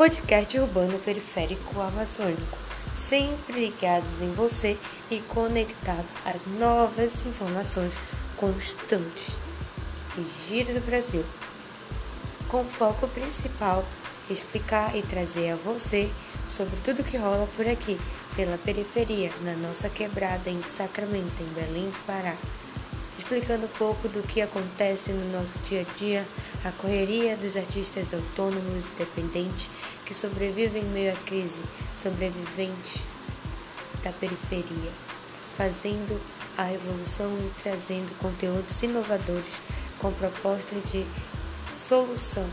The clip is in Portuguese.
podcast urbano periférico amazônico, sempre ligados em você e conectado a novas informações constantes e giro do Brasil, com foco principal explicar e trazer a você sobre tudo que rola por aqui, pela periferia, na nossa quebrada em Sacramento, em Belém do Pará explicando um pouco do que acontece no nosso dia a dia, a correria dos artistas autônomos e dependentes que sobrevivem em meio à crise, sobreviventes da periferia, fazendo a revolução e trazendo conteúdos inovadores com propostas de solução